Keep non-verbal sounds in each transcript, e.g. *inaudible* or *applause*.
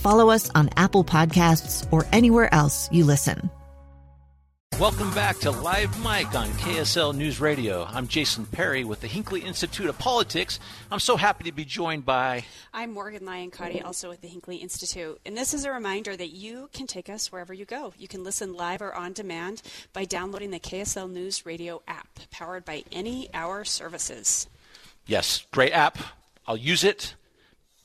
follow us on Apple Podcasts, or anywhere else you listen. Welcome back to Live Mic on KSL News Radio. I'm Jason Perry with the Hinckley Institute of Politics. I'm so happy to be joined by. I'm Morgan Lyon Cotti, also with the Hinckley Institute. And this is a reminder that you can take us wherever you go. You can listen live or on demand by downloading the KSL News Radio app, powered by any Hour services. Yes, great app. I'll use it.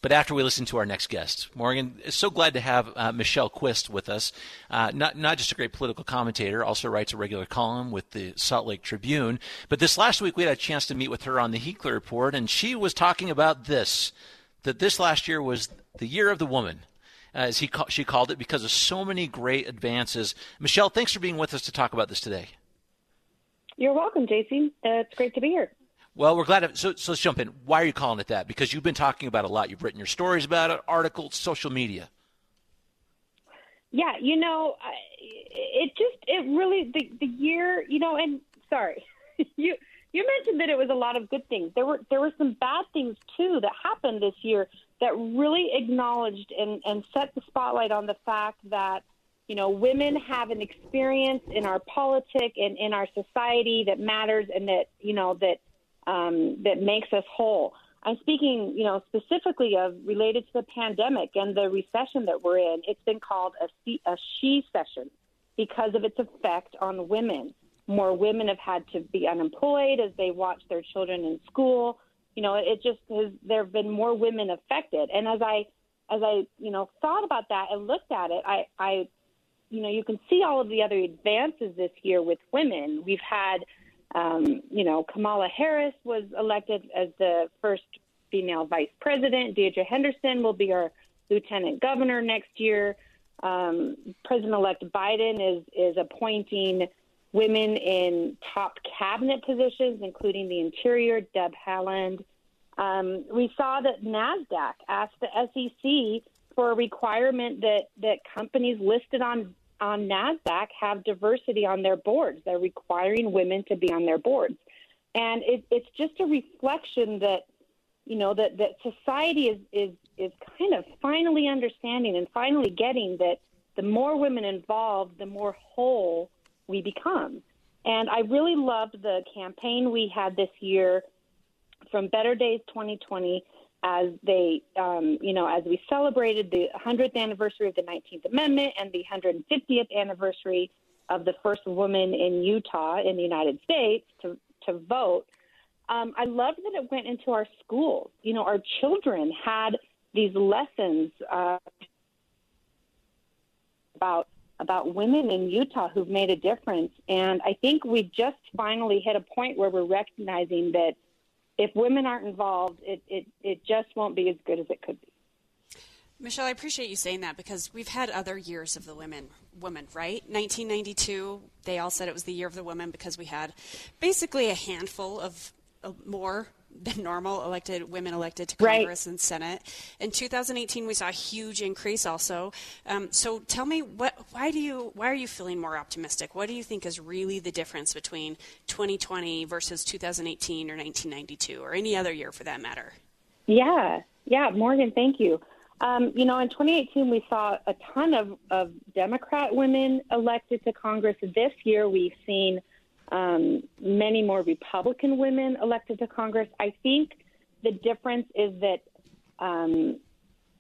But after we listen to our next guest, Morgan, is so glad to have uh, Michelle Quist with us. Uh, not not just a great political commentator, also writes a regular column with the Salt Lake Tribune. But this last week we had a chance to meet with her on the Hinckley Report, and she was talking about this: that this last year was the year of the woman, as he she called it, because of so many great advances. Michelle, thanks for being with us to talk about this today. You're welcome, JC. Uh, it's great to be here. Well, we're glad. To, so, so let's jump in. Why are you calling it that? Because you've been talking about a lot. You've written your stories about it, articles, social media. Yeah, you know, it just it really the the year, you know, and sorry, *laughs* you you mentioned that it was a lot of good things. There were there were some bad things too that happened this year that really acknowledged and and set the spotlight on the fact that you know women have an experience in our politic and in our society that matters and that you know that um, that makes us whole. I'm speaking, you know, specifically of related to the pandemic and the recession that we're in. It's been called a, a shecession because of its effect on women. More women have had to be unemployed as they watch their children in school. You know, it just has. There have been more women affected, and as I, as I, you know, thought about that and looked at it, I, I, you know, you can see all of the other advances this year with women. We've had um, you know, Kamala Harris was elected as the first female vice president. Deidre Henderson will be our lieutenant governor next year. Um, President-elect Biden is is appointing women in top cabinet positions, including the Interior, Deb Haaland. Um, we saw that NASDAQ asked the SEC for a requirement that, that companies listed on on NASDAQ have diversity on their boards. They're requiring women to be on their boards. And it, it's just a reflection that, you know, that, that society is, is, is kind of finally understanding and finally getting that the more women involved, the more whole we become. And I really loved the campaign we had this year from Better Days 2020 as they, um, you know, as we celebrated the 100th anniversary of the 19th Amendment and the 150th anniversary of the first woman in Utah in the United States to to vote. Um, I loved that it went into our schools. You know, our children had these lessons uh, about about women in Utah who've made a difference, and I think we just finally hit a point where we're recognizing that if women aren't involved, it, it, it just won't be as good as it could be. Michelle, I appreciate you saying that because we've had other years of the women, women, right? 1992, they all said it was the year of the women because we had basically a handful of more than normal elected women elected to Congress right. and Senate. In 2018, we saw a huge increase also. Um, so tell me, what, why do you why are you feeling more optimistic? What do you think is really the difference between 2020 versus 2018 or 1992 or any other year for that matter? Yeah, yeah, Morgan, thank you. Um, you know, in 2018, we saw a ton of, of Democrat women elected to Congress. This year, we've seen um, many more Republican women elected to Congress. I think the difference is that um,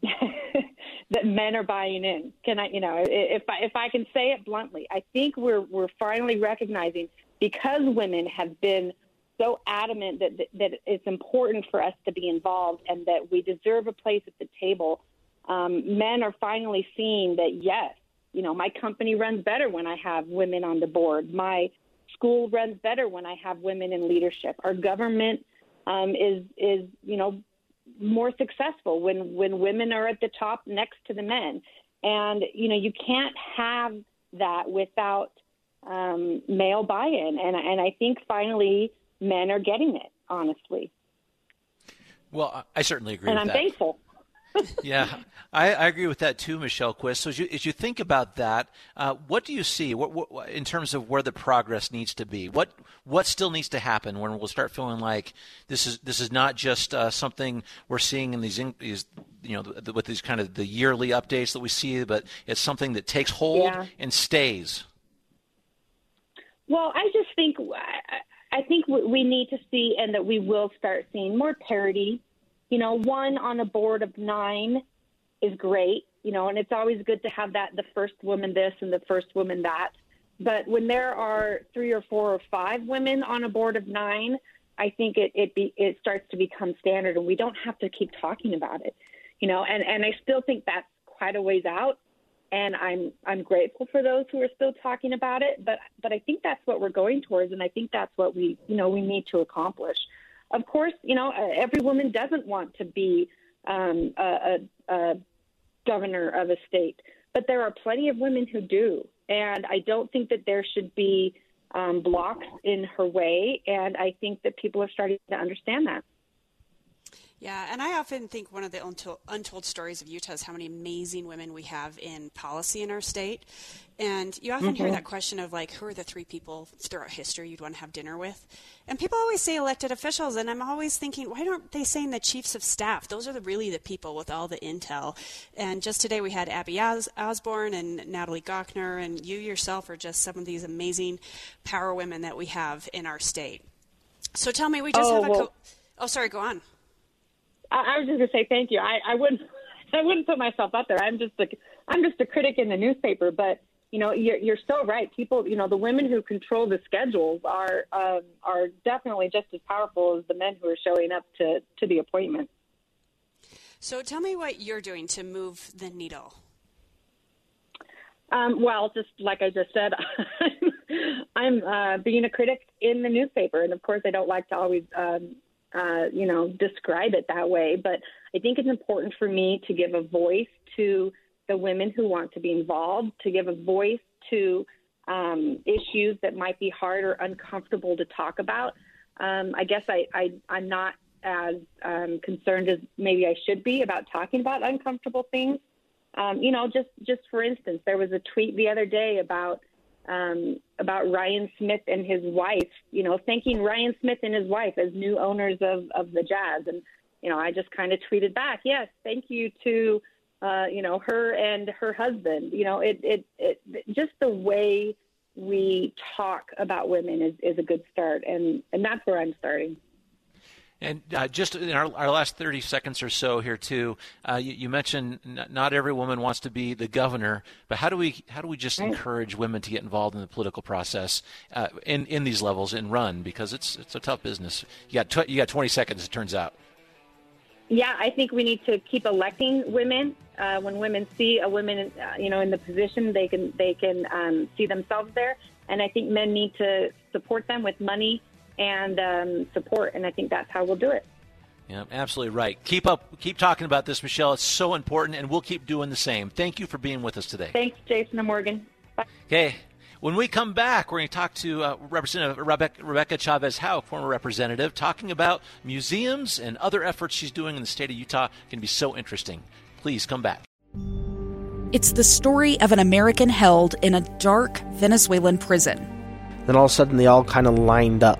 *laughs* that men are buying in. Can I, you know, if I, if I can say it bluntly, I think we're we're finally recognizing because women have been so adamant that that it's important for us to be involved and that we deserve a place at the table. Um, men are finally seeing that yes, you know, my company runs better when I have women on the board. My school runs better when I have women in leadership. Our government um, is is you know more successful when when women are at the top next to the men. And you know, you can't have that without um, male buy-in. And and I think finally men are getting it. Honestly. Well, I certainly agree. And I'm that. thankful yeah, I, I, agree with that too, Michelle Quist. So as you, as you think about that, uh, what do you see what, what, in terms of where the progress needs to be? What what still needs to happen when we'll start feeling like this is this is not just uh, something we're seeing in these, these you know the, with these kind of the yearly updates that we see, but it's something that takes hold yeah. and stays. Well, I just think I think we need to see, and that we will start seeing more parity you know, one on a board of nine is great, you know, and it's always good to have that the first woman this and the first woman that. But when there are three or four or five women on a board of nine, I think it it be it starts to become standard, and we don't have to keep talking about it, you know. And and I still think that's quite a ways out, and I'm I'm grateful for those who are still talking about it. But but I think that's what we're going towards, and I think that's what we you know we need to accomplish. Of course, you know, uh, every woman doesn't want to be um, a, a, a governor of a state, but there are plenty of women who do. And I don't think that there should be um, blocks in her way. And I think that people are starting to understand that. Yeah, and I often think one of the untold, untold, stories of Utah is how many amazing women we have in policy in our state. And you often mm-hmm. hear that question of like, who are the three people throughout history you'd want to have dinner with? And people always say elected officials, and I'm always thinking, why aren't they saying the chiefs of staff? Those are the, really the people with all the intel. And just today we had Abby Os- Osborne and Natalie Gochnour, and you yourself are just some of these amazing power women that we have in our state. So tell me, we just oh, have a. Co- oh, sorry, go on. I, I was just gonna say thank you. I, I wouldn't *laughs* I wouldn't put myself out there. I'm just a I'm just a critic in the newspaper, but you know you're, you're so right. People, you know, the women who control the schedules are um, are definitely just as powerful as the men who are showing up to to the appointment. So tell me what you're doing to move the needle. Um, well, just like I just said, *laughs* I'm uh, being a critic in the newspaper, and of course, I don't like to always um, uh, you know, describe it that way. But I think it's important for me to give a voice to the women who want to be involved, to give a voice to um, issues that might be hard or uncomfortable to talk about. Um, I guess I, I, I'm not as um, concerned as maybe I should be about talking about uncomfortable things. Um, you know, just just for instance, there was a tweet the other day about um, about Ryan Smith and his wife, you know, thanking Ryan Smith and his wife as new owners of, of the Jazz. And, you know, I just kind of tweeted back, yes, thank you to, uh, you know, her and her husband. You know, it, it, it, just the way we talk about women is, is a good start. And, and that's where I'm starting. And uh, just in our, our, last 30 seconds or so here, too, uh, you, you, mentioned n- not every woman wants to be the governor, but how do we how do we just encourage women to get involved in the political process uh, in in these levels and run because it's it's a tough business. You got tw- you got 20 seconds. It turns out. Yeah, I think we need to keep electing women. Uh, when women see a woman, uh, you know, in the position, they can they can um, see themselves there. And I think men need to support them with money and um, support. And I think that's how we'll do it. Yeah, absolutely right. Keep up, keep talking about this, Michelle. It's so important, and we'll keep doing the same. Thank you for being with us today. Thanks, Jason and Morgan. Bye. Okay. When we come back, we're going to talk to uh, Representative Rebecca, Rebecca Chavez Houck, former representative, talking about museums and other efforts she's doing in the state of Utah. It can be so interesting. Please come back. It's the story of an American held in a dark Venezuelan prison. Then all of a sudden, they all kind of lined up